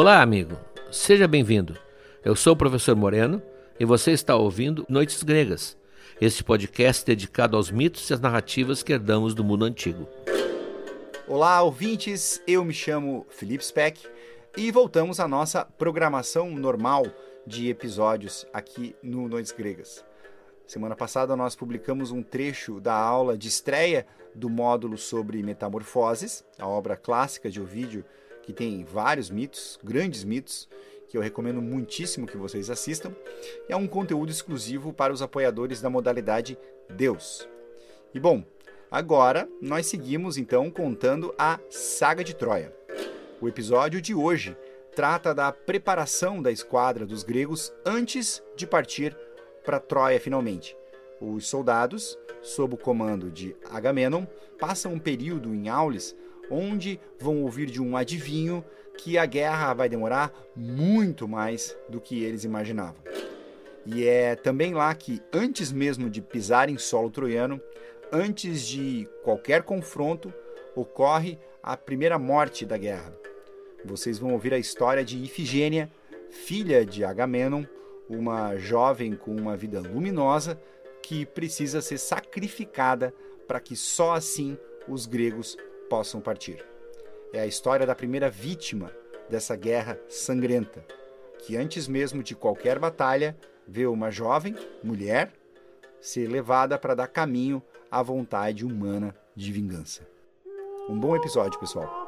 Olá, amigo. Seja bem-vindo. Eu sou o professor Moreno e você está ouvindo Noites Gregas, este podcast dedicado aos mitos e às narrativas que herdamos do mundo antigo. Olá, ouvintes. Eu me chamo Felipe Speck e voltamos à nossa programação normal de episódios aqui no Noites Gregas. Semana passada nós publicamos um trecho da aula de estreia do módulo sobre metamorfoses, a obra clássica de Ovídio, que tem vários mitos, grandes mitos, que eu recomendo muitíssimo que vocês assistam. É um conteúdo exclusivo para os apoiadores da modalidade Deus. E bom, agora nós seguimos então contando a saga de Troia. O episódio de hoje trata da preparação da esquadra dos gregos antes de partir para Troia finalmente. Os soldados, sob o comando de Agamenon, passam um período em Aulis onde vão ouvir de um adivinho que a guerra vai demorar muito mais do que eles imaginavam. E é também lá que, antes mesmo de pisar em solo troiano, antes de qualquer confronto, ocorre a primeira morte da guerra. Vocês vão ouvir a história de Ifigênia, filha de Agamenon, uma jovem com uma vida luminosa que precisa ser sacrificada para que só assim os gregos possam partir. É a história da primeira vítima dessa guerra sangrenta, que antes mesmo de qualquer batalha vê uma jovem mulher ser levada para dar caminho à vontade humana de vingança. Um bom episódio, pessoal.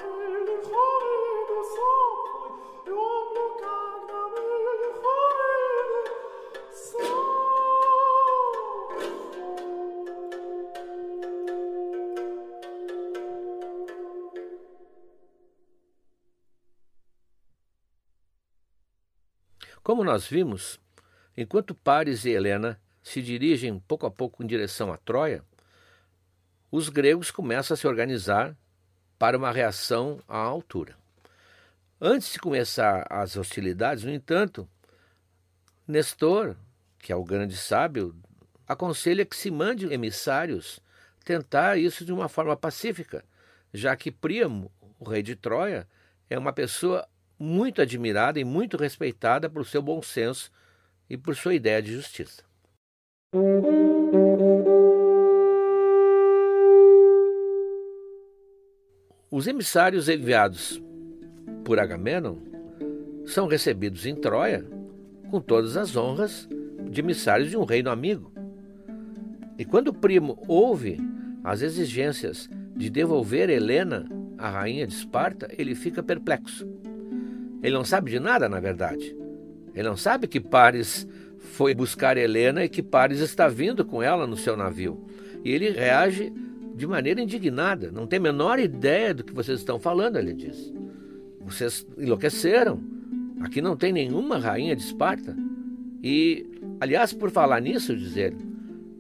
Como nós vimos, enquanto Paris e Helena se dirigem pouco a pouco em direção a Troia, os gregos começam a se organizar para uma reação à altura. Antes de começar as hostilidades, no entanto, Nestor, que é o grande sábio, aconselha que se mande emissários tentar isso de uma forma pacífica, já que Príamo, o rei de Troia, é uma pessoa muito admirada e muito respeitada por seu bom senso e por sua ideia de justiça. Os emissários enviados por Agamenon são recebidos em Troia com todas as honras de emissários de um reino amigo. E quando o primo ouve as exigências de devolver Helena, a rainha de Esparta, ele fica perplexo. Ele não sabe de nada, na verdade. Ele não sabe que Paris foi buscar Helena e que Paris está vindo com ela no seu navio. E ele reage de maneira indignada. Não tem a menor ideia do que vocês estão falando, ele diz. Vocês enlouqueceram. Aqui não tem nenhuma rainha de Esparta. E, aliás, por falar nisso, dizer,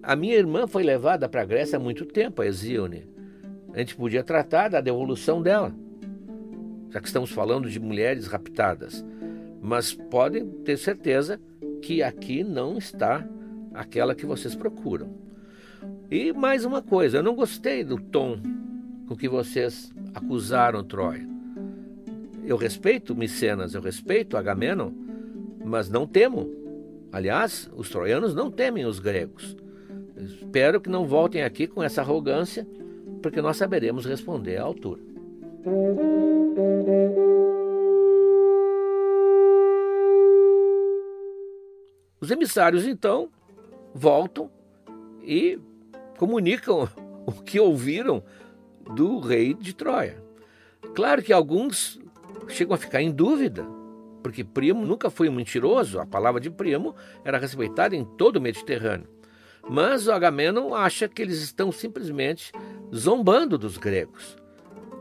a minha irmã foi levada para a Grécia há muito tempo, a Hesíone. A gente podia tratar da devolução dela já que estamos falando de mulheres raptadas. Mas podem ter certeza que aqui não está aquela que vocês procuram. E mais uma coisa, eu não gostei do tom com que vocês acusaram Troia. Eu respeito Micenas, eu respeito Agamenon, mas não temo. Aliás, os troianos não temem os gregos. Espero que não voltem aqui com essa arrogância, porque nós saberemos responder à altura. Os emissários então voltam e comunicam o que ouviram do rei de Troia. Claro que alguns chegam a ficar em dúvida, porque primo nunca foi mentiroso, a palavra de primo era respeitada em todo o Mediterrâneo. Mas o Agamenon acha que eles estão simplesmente zombando dos gregos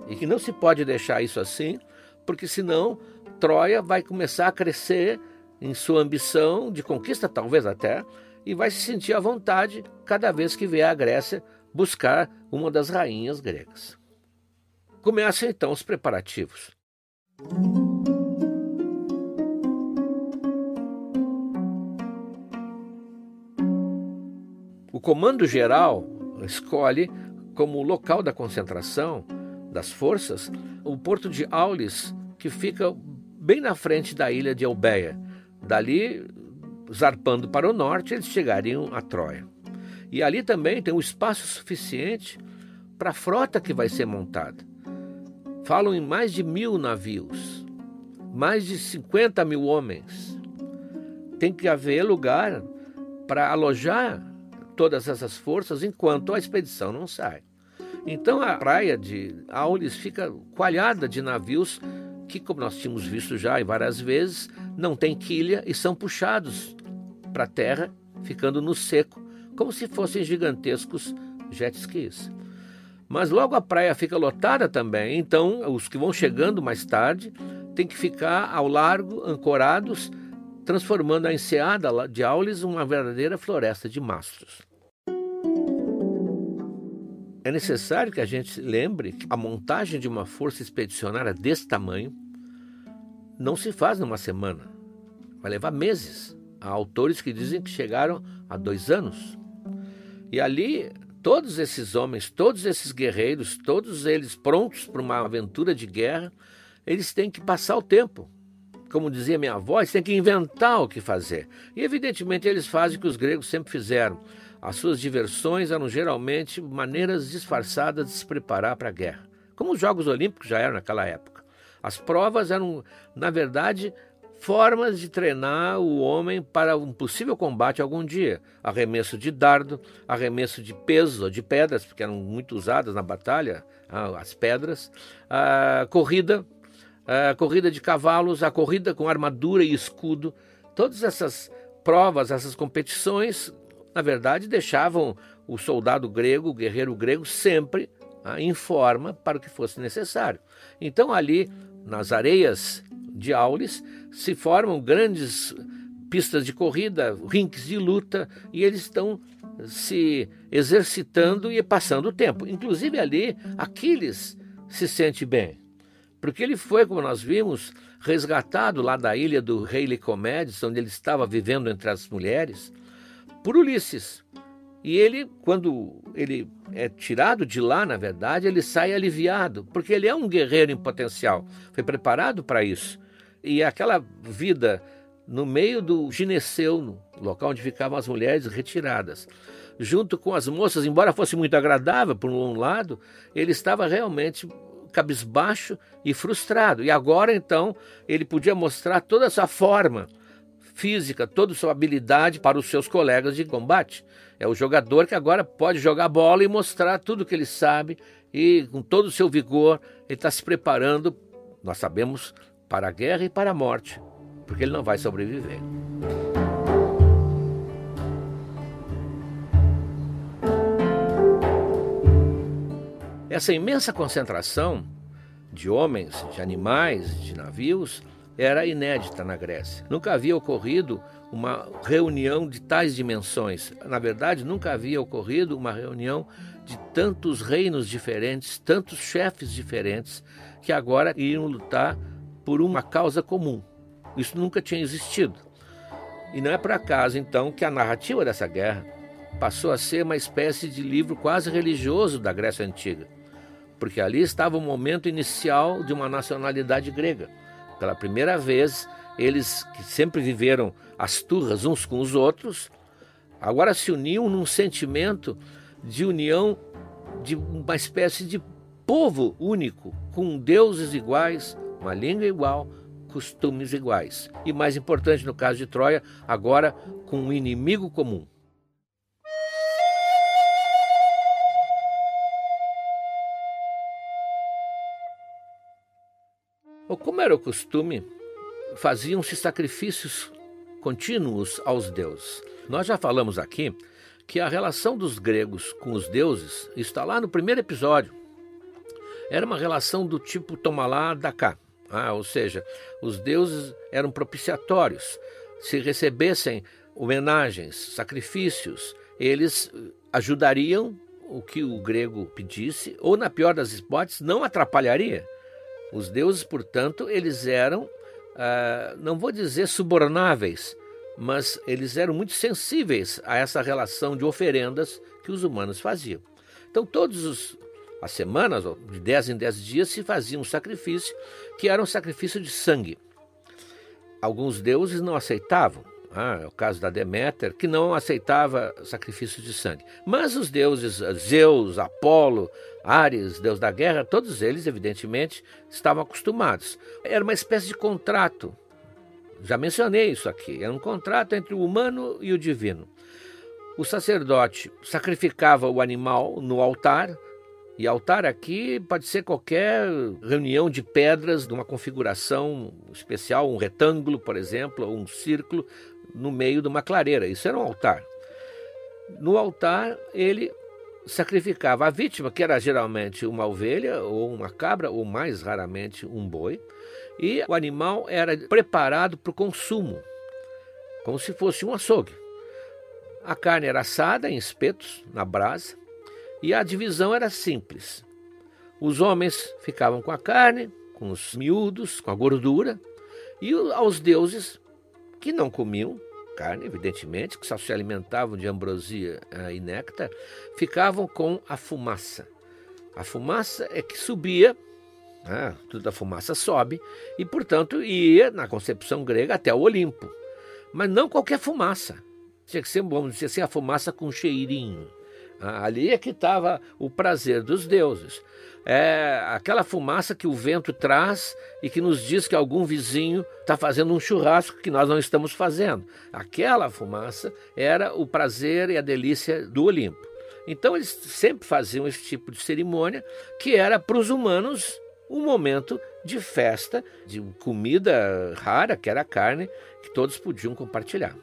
e que não se pode deixar isso assim, porque senão Troia vai começar a crescer em sua ambição de conquista, talvez até, e vai se sentir à vontade cada vez que vier a Grécia buscar uma das rainhas gregas. Começam então os preparativos. O comando geral escolhe como local da concentração das forças o porto de Aulis, que fica bem na frente da ilha de Eubeia. Dali, zarpando para o norte, eles chegariam a Troia. E ali também tem um espaço suficiente para a frota que vai ser montada. Falam em mais de mil navios, mais de 50 mil homens. Tem que haver lugar para alojar todas essas forças enquanto a expedição não sai. Então a praia de Aulis fica coalhada de navios que, como nós tínhamos visto já várias vezes, não tem quilha e são puxados para a terra, ficando no seco, como se fossem gigantescos jet skis. Mas logo a praia fica lotada também, então os que vão chegando mais tarde têm que ficar ao largo, ancorados, transformando a enseada de Aulis uma verdadeira floresta de mastros. É necessário que a gente lembre que a montagem de uma força expedicionária desse tamanho não se faz numa semana. Vai levar meses. Há autores que dizem que chegaram a dois anos. E ali, todos esses homens, todos esses guerreiros, todos eles prontos para uma aventura de guerra, eles têm que passar o tempo. Como dizia minha avó, eles têm que inventar o que fazer. E evidentemente eles fazem o que os gregos sempre fizeram. As suas diversões eram geralmente maneiras disfarçadas de se preparar para a guerra, como os Jogos Olímpicos já eram naquela época. As provas eram, na verdade, formas de treinar o homem para um possível combate algum dia. Arremesso de dardo, arremesso de peso ou de pedras, porque eram muito usadas na batalha, as pedras, a corrida, a corrida de cavalos, a corrida com armadura e escudo. Todas essas provas, essas competições, na verdade, deixavam o soldado grego, o guerreiro grego, sempre ah, em forma para o que fosse necessário. Então, ali nas areias de Aulis, se formam grandes pistas de corrida, rinques de luta, e eles estão se exercitando e passando o tempo. Inclusive ali, Aquiles se sente bem, porque ele foi, como nós vimos, resgatado lá da ilha do rei Licomedes, onde ele estava vivendo entre as mulheres, por Ulisses. E ele, quando ele é tirado de lá, na verdade, ele sai aliviado, porque ele é um guerreiro em potencial, foi preparado para isso. E aquela vida no meio do gineceu, no local onde ficavam as mulheres retiradas, junto com as moças, embora fosse muito agradável por um lado, ele estava realmente cabisbaixo e frustrado. E agora então ele podia mostrar toda essa forma física, toda sua habilidade para os seus colegas de combate. É o jogador que agora pode jogar bola e mostrar tudo que ele sabe e com todo o seu vigor ele está se preparando, nós sabemos, para a guerra e para a morte, porque ele não vai sobreviver. Essa imensa concentração de homens, de animais, de navios era inédita na Grécia. Nunca havia ocorrido uma reunião de tais dimensões. Na verdade, nunca havia ocorrido uma reunião de tantos reinos diferentes, tantos chefes diferentes, que agora iriam lutar por uma causa comum. Isso nunca tinha existido. E não é por acaso, então, que a narrativa dessa guerra passou a ser uma espécie de livro quase religioso da Grécia Antiga, porque ali estava o momento inicial de uma nacionalidade grega. Pela primeira vez, eles que sempre viveram as turras uns com os outros, agora se uniam num sentimento de união de uma espécie de povo único, com deuses iguais, uma língua igual, costumes iguais. E mais importante no caso de Troia, agora com um inimigo comum. Como era o costume, faziam-se sacrifícios contínuos aos deuses. Nós já falamos aqui que a relação dos gregos com os deuses está lá no primeiro episódio. Era uma relação do tipo toma lá, cá. Ah, ou seja, os deuses eram propiciatórios. Se recebessem homenagens, sacrifícios, eles ajudariam o que o grego pedisse, ou, na pior das hipóteses, não atrapalharia. Os deuses, portanto, eles eram, ah, não vou dizer subornáveis, mas eles eram muito sensíveis a essa relação de oferendas que os humanos faziam. Então, todos os as semanas, de 10 em 10 dias, se fazia um sacrifício, que era um sacrifício de sangue. alguns deuses não aceitavam. Ah, é o caso da Deméter, que não aceitava sacrifício de sangue. Mas os deuses Zeus, Apolo, Ares, deus da guerra, todos eles, evidentemente, estavam acostumados. Era uma espécie de contrato. Já mencionei isso aqui. Era um contrato entre o humano e o divino. O sacerdote sacrificava o animal no altar, e altar aqui pode ser qualquer reunião de pedras de uma configuração especial, um retângulo, por exemplo, ou um círculo no meio de uma clareira. Isso era um altar. No altar, ele sacrificava a vítima, que era geralmente uma ovelha ou uma cabra, ou mais raramente um boi, e o animal era preparado para o consumo, como se fosse um açougue. A carne era assada em espetos na brasa e a divisão era simples. Os homens ficavam com a carne, com os miúdos, com a gordura, e aos deuses que não comiam carne, evidentemente, que só se alimentavam de ambrosia eh, e néctar, ficavam com a fumaça. A fumaça é que subia, né, a fumaça sobe, e portanto ia, na concepção grega, até o Olimpo. Mas não qualquer fumaça. Tinha que ser, vamos dizer assim, a fumaça com cheirinho. Ah, ali é que estava o prazer dos deuses. É aquela fumaça que o vento traz e que nos diz que algum vizinho está fazendo um churrasco que nós não estamos fazendo. Aquela fumaça era o prazer e a delícia do Olimpo. Então eles sempre faziam esse tipo de cerimônia que era para os humanos um momento de festa, de comida rara, que era a carne, que todos podiam compartilhar.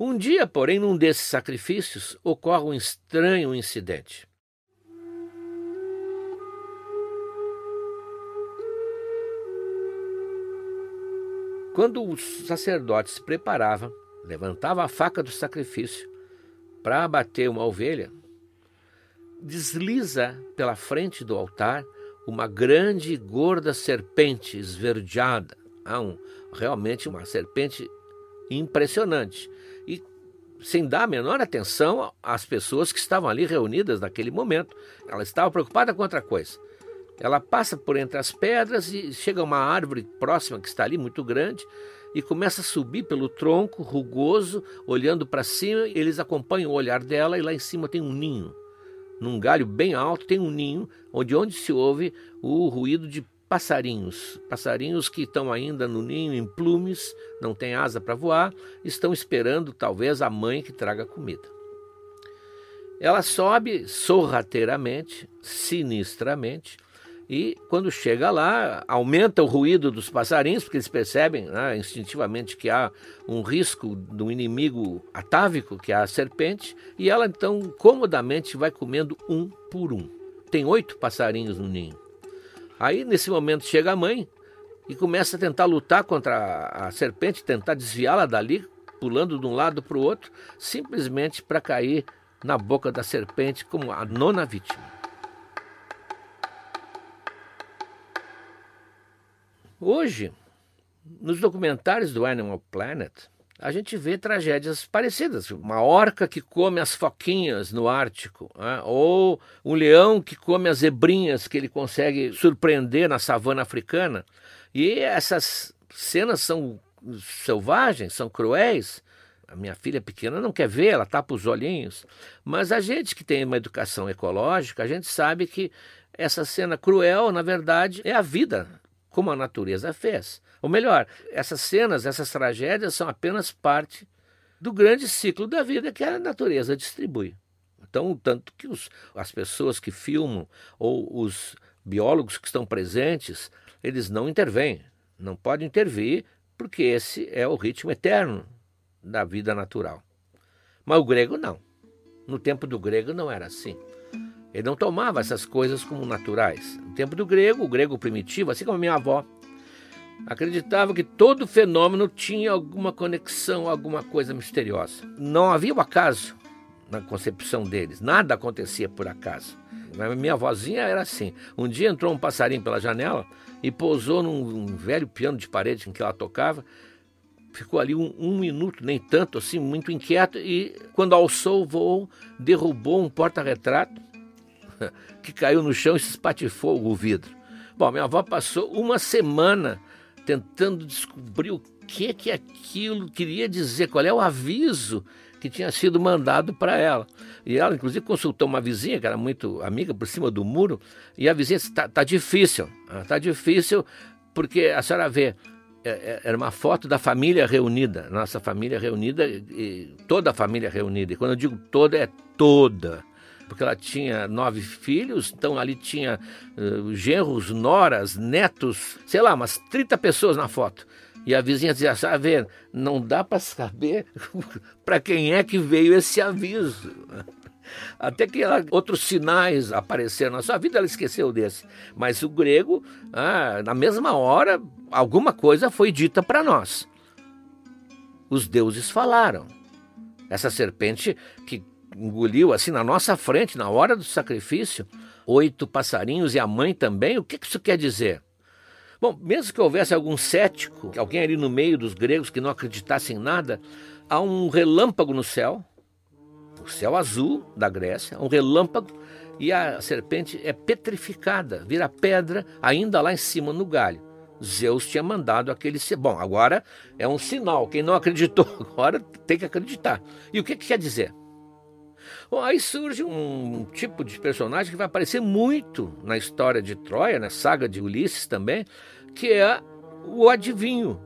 Um dia, porém, num desses sacrifícios, ocorre um estranho incidente. Quando o sacerdote se preparava, levantava a faca do sacrifício para abater uma ovelha, desliza pela frente do altar uma grande e gorda serpente esverdeada. Ah, um, realmente uma serpente impressionante sem dar a menor atenção às pessoas que estavam ali reunidas naquele momento. Ela estava preocupada com outra coisa. Ela passa por entre as pedras e chega a uma árvore próxima que está ali, muito grande, e começa a subir pelo tronco, rugoso, olhando para cima. Eles acompanham o olhar dela e lá em cima tem um ninho. Num galho bem alto tem um ninho, onde, onde se ouve o ruído de passarinhos, passarinhos que estão ainda no ninho em plumes, não têm asa para voar, estão esperando talvez a mãe que traga comida. Ela sobe sorrateiramente, sinistramente, e quando chega lá, aumenta o ruído dos passarinhos, porque eles percebem né, instintivamente que há um risco do inimigo atávico, que é a serpente, e ela então comodamente vai comendo um por um. Tem oito passarinhos no ninho. Aí, nesse momento, chega a mãe e começa a tentar lutar contra a serpente, tentar desviá-la dali, pulando de um lado para o outro, simplesmente para cair na boca da serpente como a nona vítima. Hoje, nos documentários do Animal Planet, a gente vê tragédias parecidas. Uma orca que come as foquinhas no Ártico, né? ou um leão que come as zebrinhas que ele consegue surpreender na savana africana. E essas cenas são selvagens, são cruéis. A minha filha pequena não quer ver, ela tapa os olhinhos. Mas a gente que tem uma educação ecológica, a gente sabe que essa cena cruel, na verdade, é a vida como a natureza fez. Ou melhor, essas cenas, essas tragédias são apenas parte do grande ciclo da vida que a natureza distribui. Então, tanto que os, as pessoas que filmam ou os biólogos que estão presentes, eles não intervêm, não podem intervir, porque esse é o ritmo eterno da vida natural. Mas o grego não. No tempo do grego não era assim. Ele não tomava essas coisas como naturais. No tempo do grego, o grego primitivo, assim como minha avó, acreditava que todo fenômeno tinha alguma conexão, alguma coisa misteriosa. Não havia o acaso na concepção deles, nada acontecia por acaso. Minha vozinha era assim. Um dia entrou um passarinho pela janela e pousou num velho piano de parede em que ela tocava. Ficou ali um, um minuto, nem tanto assim, muito inquieto, e quando alçou, voou, derrubou um porta-retrato que caiu no chão e se espatifou o vidro. Bom, minha avó passou uma semana tentando descobrir o que que aquilo queria dizer, qual é o aviso que tinha sido mandado para ela. E ela, inclusive, consultou uma vizinha, que era muito amiga, por cima do muro, e a vizinha disse: está tá difícil, está difícil, porque a senhora vê, é, é, era uma foto da família reunida, nossa família reunida, toda a família reunida. E quando eu digo toda, é toda. Porque ela tinha nove filhos, então ali tinha uh, genros, noras, netos, sei lá, umas 30 pessoas na foto. E a vizinha dizia, sabe, não dá para saber para quem é que veio esse aviso. Até que ela, outros sinais apareceram na sua vida, ela esqueceu desse. Mas o grego, ah, na mesma hora, alguma coisa foi dita para nós. Os deuses falaram. Essa serpente que engoliu assim na nossa frente, na hora do sacrifício, oito passarinhos e a mãe também, o que isso quer dizer? Bom, mesmo que houvesse algum cético, alguém ali no meio dos gregos que não acreditasse em nada, há um relâmpago no céu, o céu azul da Grécia, um relâmpago, e a serpente é petrificada, vira pedra ainda lá em cima no galho. Zeus tinha mandado aquele. Bom, agora é um sinal. Quem não acreditou agora tem que acreditar. E o que, que quer dizer? Bom, aí surge um tipo de personagem que vai aparecer muito na história de Troia, na saga de Ulisses também, que é o adivinho,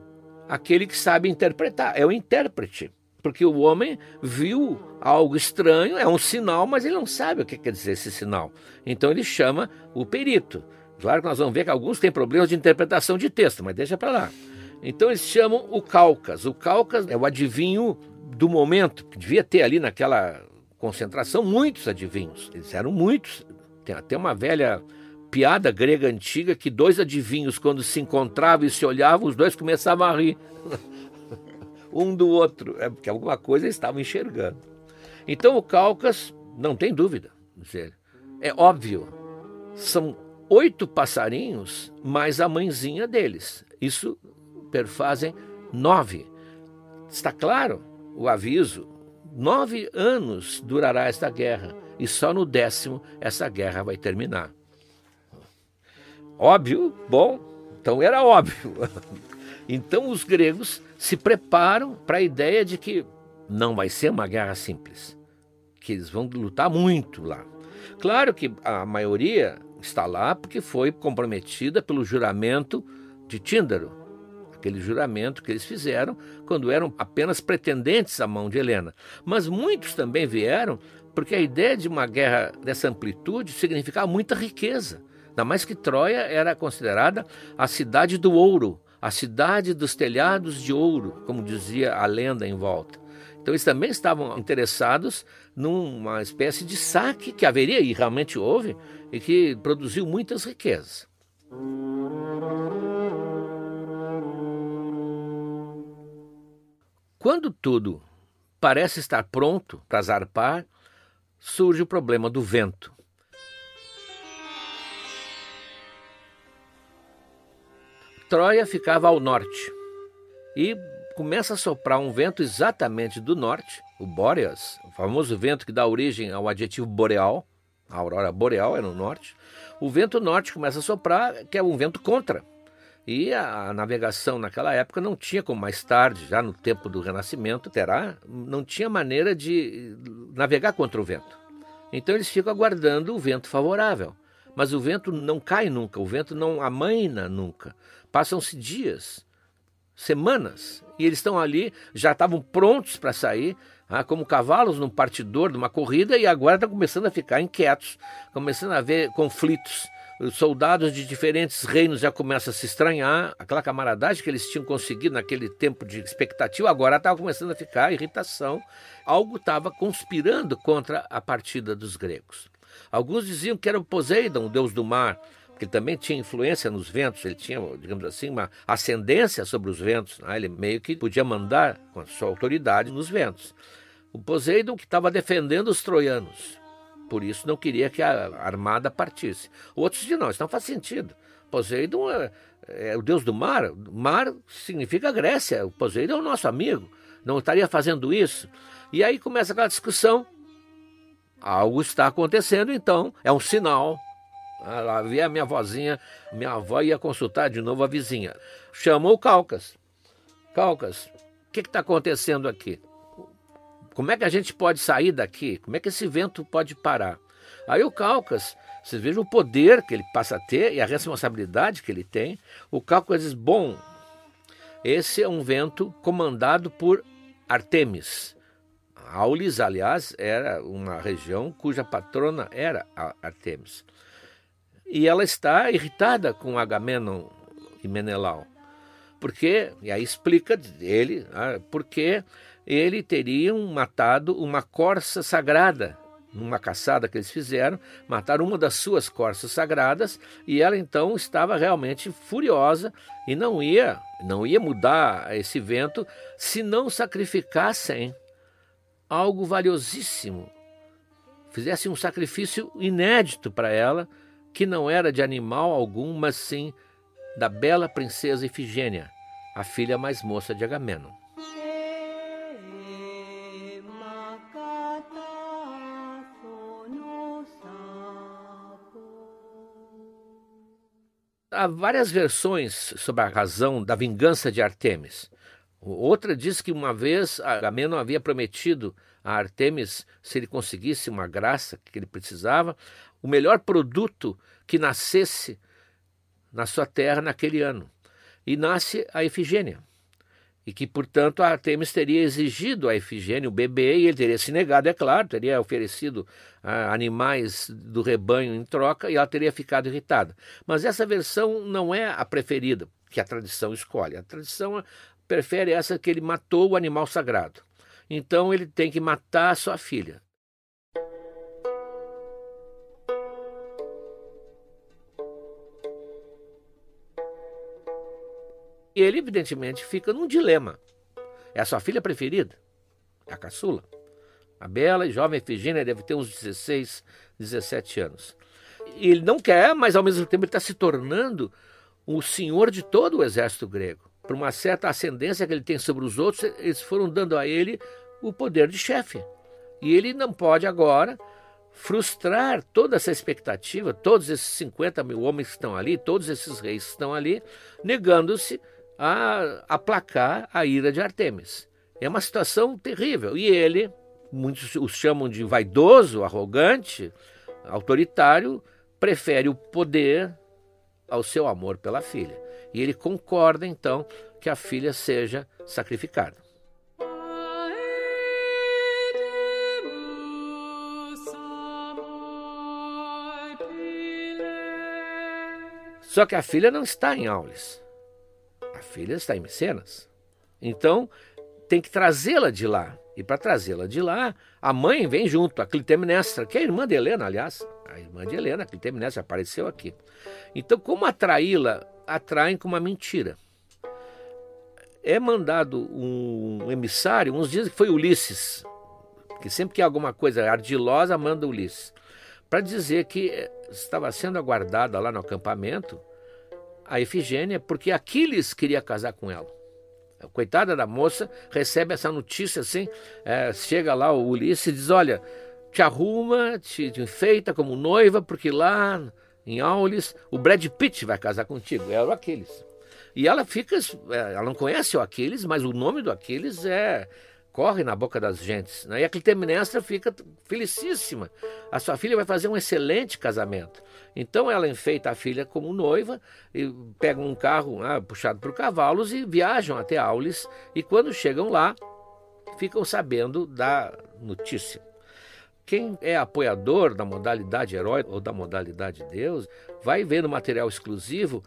aquele que sabe interpretar, é o intérprete. Porque o homem viu algo estranho, é um sinal, mas ele não sabe o que quer dizer esse sinal. Então ele chama o perito. Claro que nós vamos ver que alguns têm problemas de interpretação de texto, mas deixa para lá. Então eles chamam o Calcas. O Calcas é o adivinho do momento, que devia ter ali naquela concentração muitos adivinhos. Eles eram muitos. Tem até uma velha piada grega antiga que dois adivinhos, quando se encontravam e se olhavam, os dois começavam a rir um do outro, é porque alguma coisa estavam enxergando. Então o Calcas, não tem dúvida, é óbvio, são oito passarinhos mais a mãezinha deles. Isso perfazem nove. Está claro o aviso, Nove anos durará esta guerra e só no décimo essa guerra vai terminar. Óbvio? Bom, então era óbvio. Então os gregos se preparam para a ideia de que não vai ser uma guerra simples, que eles vão lutar muito lá. Claro que a maioria está lá porque foi comprometida pelo juramento de Tíndaro, aquele juramento que eles fizeram quando eram apenas pretendentes à mão de Helena. Mas muitos também vieram porque a ideia de uma guerra dessa amplitude significava muita riqueza. Ainda mais que Troia era considerada a cidade do ouro, a cidade dos telhados de ouro, como dizia a lenda em volta. Então eles também estavam interessados numa espécie de saque que haveria e realmente houve e que produziu muitas riquezas. Quando tudo parece estar pronto para zarpar, surge o problema do vento. Troia ficava ao norte e começa a soprar um vento exatamente do norte, o Boreas, o famoso vento que dá origem ao adjetivo boreal, a aurora boreal é no norte. O vento norte começa a soprar, que é um vento contra. E a navegação naquela época não tinha, como mais tarde, já no tempo do Renascimento, terá, não tinha maneira de navegar contra o vento. Então eles ficam aguardando o vento favorável. Mas o vento não cai nunca, o vento não amaina nunca. Passam-se dias, semanas, e eles estão ali, já estavam prontos para sair, ah, como cavalos num partidor de uma corrida, e agora estão começando a ficar inquietos, começando a ver conflitos os soldados de diferentes reinos já começam a se estranhar, aquela camaradagem que eles tinham conseguido naquele tempo de expectativa, agora estava começando a ficar irritação. Algo estava conspirando contra a partida dos gregos. Alguns diziam que era o Poseidon, o deus do mar, que também tinha influência nos ventos, ele tinha, digamos assim, uma ascendência sobre os ventos, né? ele meio que podia mandar com a sua autoridade nos ventos. O Poseidon que estava defendendo os troianos, por isso não queria que a armada partisse. Outros diziam, não, isso não faz sentido. Poseidon é, é o deus do mar. Mar significa Grécia. O Poseidon é o nosso amigo. Não estaria fazendo isso. E aí começa aquela discussão. Algo está acontecendo, então, é um sinal. Ah, lá via a minha vozinha, minha avó ia consultar de novo a vizinha. Chamou o Calcas. Calcas, o que está acontecendo aqui? Como é que a gente pode sair daqui? Como é que esse vento pode parar? Aí o Calcas, vocês vejam o poder que ele passa a ter e a responsabilidade que ele tem. O Calcas diz: bom, esse é um vento comandado por Artemis. Aulis, aliás, era uma região cuja patrona era Artemis. E ela está irritada com Agamenon e Menelau. Porque, e aí explica ele, ah, porque ele teriam matado uma corça sagrada numa caçada que eles fizeram, mataram uma das suas corças sagradas e ela então estava realmente furiosa e não ia, não ia mudar esse vento se não sacrificassem algo valiosíssimo, fizessem um sacrifício inédito para ela, que não era de animal algum, mas sim da bela princesa Ifigênia, a filha mais moça de Agamenon. Há várias versões sobre a razão da vingança de Artemis. Outra diz que uma vez Agamenon havia prometido a Artemis, se ele conseguisse uma graça que ele precisava, o melhor produto que nascesse na sua terra naquele ano. E nasce a Efigênia e que, portanto, a Artemis teria exigido a Efigênia o bebê e ele teria se negado, é claro, teria oferecido ah, animais do rebanho em troca e ela teria ficado irritada. Mas essa versão não é a preferida que a tradição escolhe. A tradição prefere essa que ele matou o animal sagrado. Então ele tem que matar a sua filha. E ele, evidentemente, fica num dilema. É a sua filha preferida, é a caçula. A bela e jovem Efigênia deve ter uns 16, 17 anos. E ele não quer, mas ao mesmo tempo ele está se tornando o senhor de todo o exército grego. Por uma certa ascendência que ele tem sobre os outros, eles foram dando a ele o poder de chefe. E ele não pode agora frustrar toda essa expectativa, todos esses 50 mil homens que estão ali, todos esses reis que estão ali, negando-se a aplacar a ira de Artemis. É uma situação terrível. E ele, muitos o chamam de vaidoso, arrogante, autoritário, prefere o poder ao seu amor pela filha. E ele concorda então que a filha seja sacrificada. Só que a filha não está em Aulis filha está em Mecenas. Então, tem que trazê-la de lá. E para trazê-la de lá, a mãe vem junto, a Clitemnestra, que é a irmã de Helena, aliás. A irmã de Helena, a Clitemnestra, apareceu aqui. Então, como atraí-la? Atraem com uma mentira. É mandado um emissário, uns dizem que foi Ulisses, que sempre que há alguma coisa ardilosa, manda Ulisses, para dizer que estava sendo aguardada lá no acampamento a Efigênia porque Aquiles queria casar com ela. Coitada da moça recebe essa notícia assim, é, chega lá o Ulisses e diz: Olha, te arruma, te, te enfeita como noiva, porque lá em Aulis o Brad Pitt vai casar contigo. Era o Aquiles. E ela fica, é, ela não conhece o Aquiles, mas o nome do Aquiles é corre na boca das gentes. Né? E a Clitemnestra fica felicíssima. A sua filha vai fazer um excelente casamento. Então ela enfeita a filha como noiva e pega um carro ah, puxado por cavalos e viajam até Aulis. E quando chegam lá, ficam sabendo da notícia. Quem é apoiador da modalidade herói ou da modalidade Deus vai ver no material exclusivo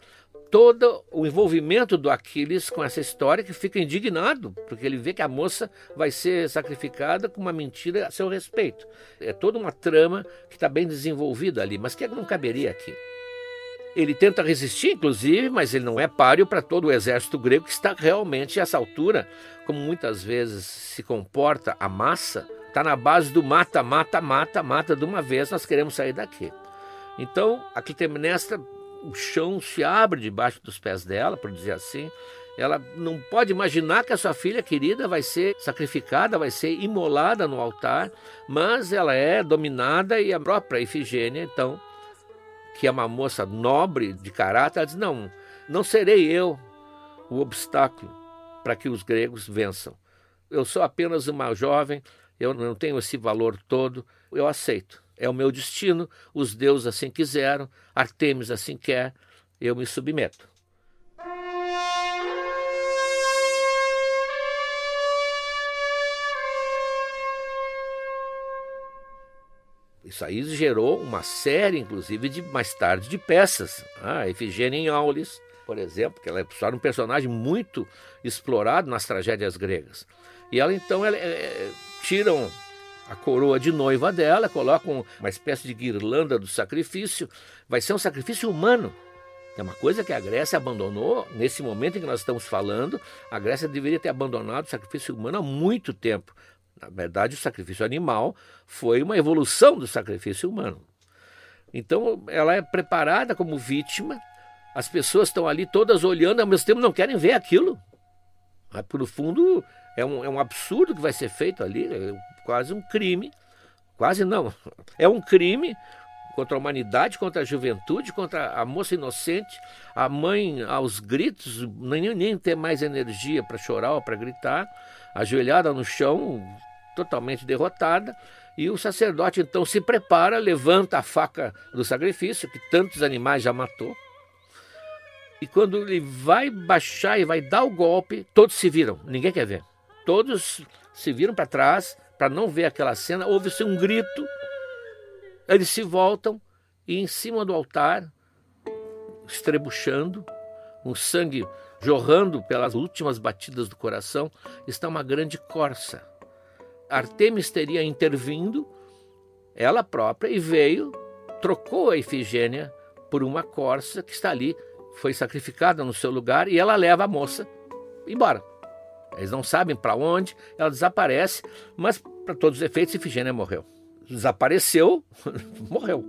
todo o envolvimento do Aquiles com essa história que fica indignado, porque ele vê que a moça vai ser sacrificada com uma mentira a seu respeito. É toda uma trama que está bem desenvolvida ali, mas que não caberia aqui. Ele tenta resistir, inclusive, mas ele não é páreo para todo o exército grego que está realmente a essa altura, como muitas vezes se comporta a massa, está na base do mata, mata, mata, mata de uma vez, nós queremos sair daqui. Então, a Clitemnestra o chão se abre debaixo dos pés dela, por dizer assim. Ela não pode imaginar que a sua filha querida vai ser sacrificada, vai ser imolada no altar, mas ela é dominada e a própria Ifigênia, então, que é uma moça nobre de caráter, ela diz: Não, não serei eu o obstáculo para que os gregos vençam. Eu sou apenas uma jovem, eu não tenho esse valor todo, eu aceito. É o meu destino, os deuses assim quiseram, Artemis assim quer, eu me submeto. Isso aí gerou uma série, inclusive, de mais tarde, de peças. Ah, a Efigênia em Aulis, por exemplo, que ela é um personagem muito explorado nas tragédias gregas. E ela então ela, é, tiram a coroa de noiva dela, colocam uma espécie de guirlanda do sacrifício. Vai ser um sacrifício humano. É uma coisa que a Grécia abandonou nesse momento em que nós estamos falando. A Grécia deveria ter abandonado o sacrifício humano há muito tempo. Na verdade, o sacrifício animal foi uma evolução do sacrifício humano. Então, ela é preparada como vítima, as pessoas estão ali todas olhando, ao mesmo tempo não querem ver aquilo. Mas, por fundo, é um, é um absurdo que vai ser feito ali, quase um crime. Quase não, é um crime contra a humanidade, contra a juventude, contra a moça inocente, a mãe aos gritos, nem, nem ter mais energia para chorar ou para gritar, ajoelhada no chão, totalmente derrotada. E o sacerdote então se prepara, levanta a faca do sacrifício, que tantos animais já matou. E quando ele vai baixar e vai dar o golpe, todos se viram, ninguém quer ver. Todos se viram para trás para não ver aquela cena. Houve-se um grito eles se voltam e em cima do altar, estrebuchando, com sangue jorrando pelas últimas batidas do coração, está uma grande corça. Artemis teria intervindo, ela própria, e veio, trocou a Efigênia por uma corça que está ali, foi sacrificada no seu lugar, e ela leva a moça embora. Eles não sabem para onde, ela desaparece, mas para todos os efeitos, Efigênia morreu desapareceu, morreu.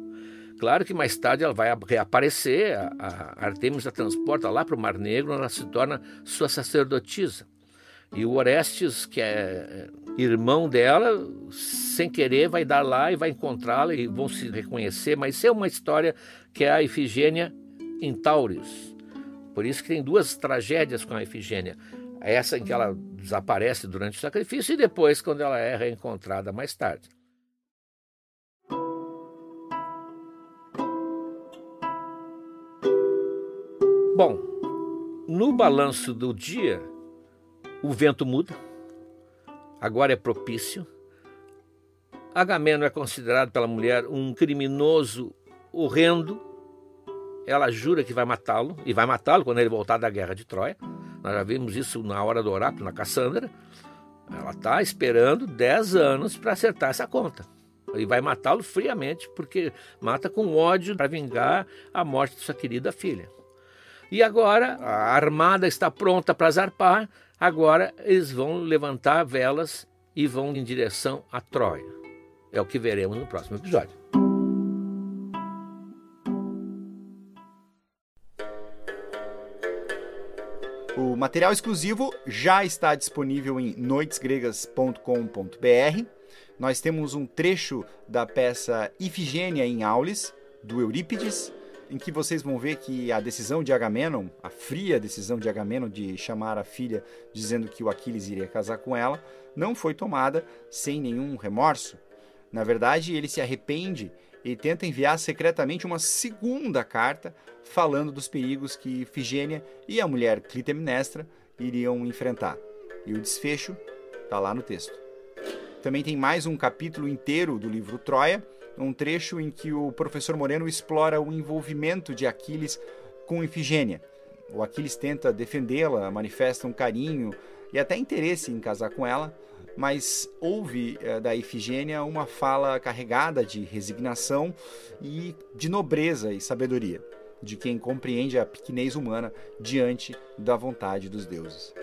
Claro que mais tarde ela vai reaparecer, a, a Artemis a transporta lá para o Mar Negro, ela se torna sua sacerdotisa. E o Orestes, que é irmão dela, sem querer vai dar lá e vai encontrá-la e vão se reconhecer, mas isso é uma história que é a Ifigênia em Taurus. Por isso que tem duas tragédias com a Ifigênia. Essa em que ela desaparece durante o sacrifício e depois quando ela é reencontrada mais tarde. Bom, no balanço do dia, o vento muda, agora é propício. Agamemnon é considerado pela mulher um criminoso horrendo. Ela jura que vai matá-lo, e vai matá-lo quando ele voltar da guerra de Troia. Nós já vimos isso na hora do oráculo, na Cassandra. Ela está esperando 10 anos para acertar essa conta. E vai matá-lo friamente, porque mata com ódio para vingar a morte de sua querida filha. E agora a armada está pronta para zarpar. Agora eles vão levantar velas e vão em direção a Troia. É o que veremos no próximo episódio. O material exclusivo já está disponível em noitesgregas.com.br. Nós temos um trecho da peça Ifigênia em Aulis, do Eurípides, em que vocês vão ver que a decisão de Agamenon, a fria decisão de Agamenon de chamar a filha dizendo que o Aquiles iria casar com ela, não foi tomada sem nenhum remorso. Na verdade, ele se arrepende e tenta enviar secretamente uma segunda carta falando dos perigos que Figênia e a mulher Clitemnestra iriam enfrentar. E o desfecho está lá no texto. Também tem mais um capítulo inteiro do livro Troia, um trecho em que o professor Moreno explora o envolvimento de Aquiles com Ifigênia. O Aquiles tenta defendê-la, manifesta um carinho e até interesse em casar com ela, mas ouve eh, da Ifigênia uma fala carregada de resignação e de nobreza e sabedoria, de quem compreende a pequenez humana diante da vontade dos deuses.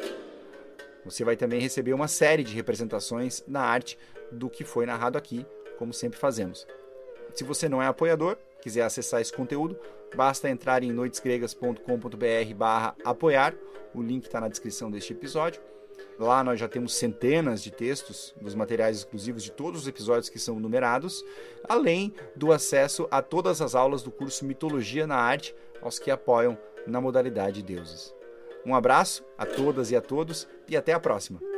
Você vai também receber uma série de representações na arte do que foi narrado aqui, como sempre fazemos. Se você não é apoiador, quiser acessar esse conteúdo, basta entrar em noitesgregas.com.br barra apoiar, o link está na descrição deste episódio. Lá nós já temos centenas de textos dos materiais exclusivos de todos os episódios que são numerados, além do acesso a todas as aulas do curso Mitologia na Arte aos que apoiam na modalidade Deuses. Um abraço a todas e a todos e até a próxima!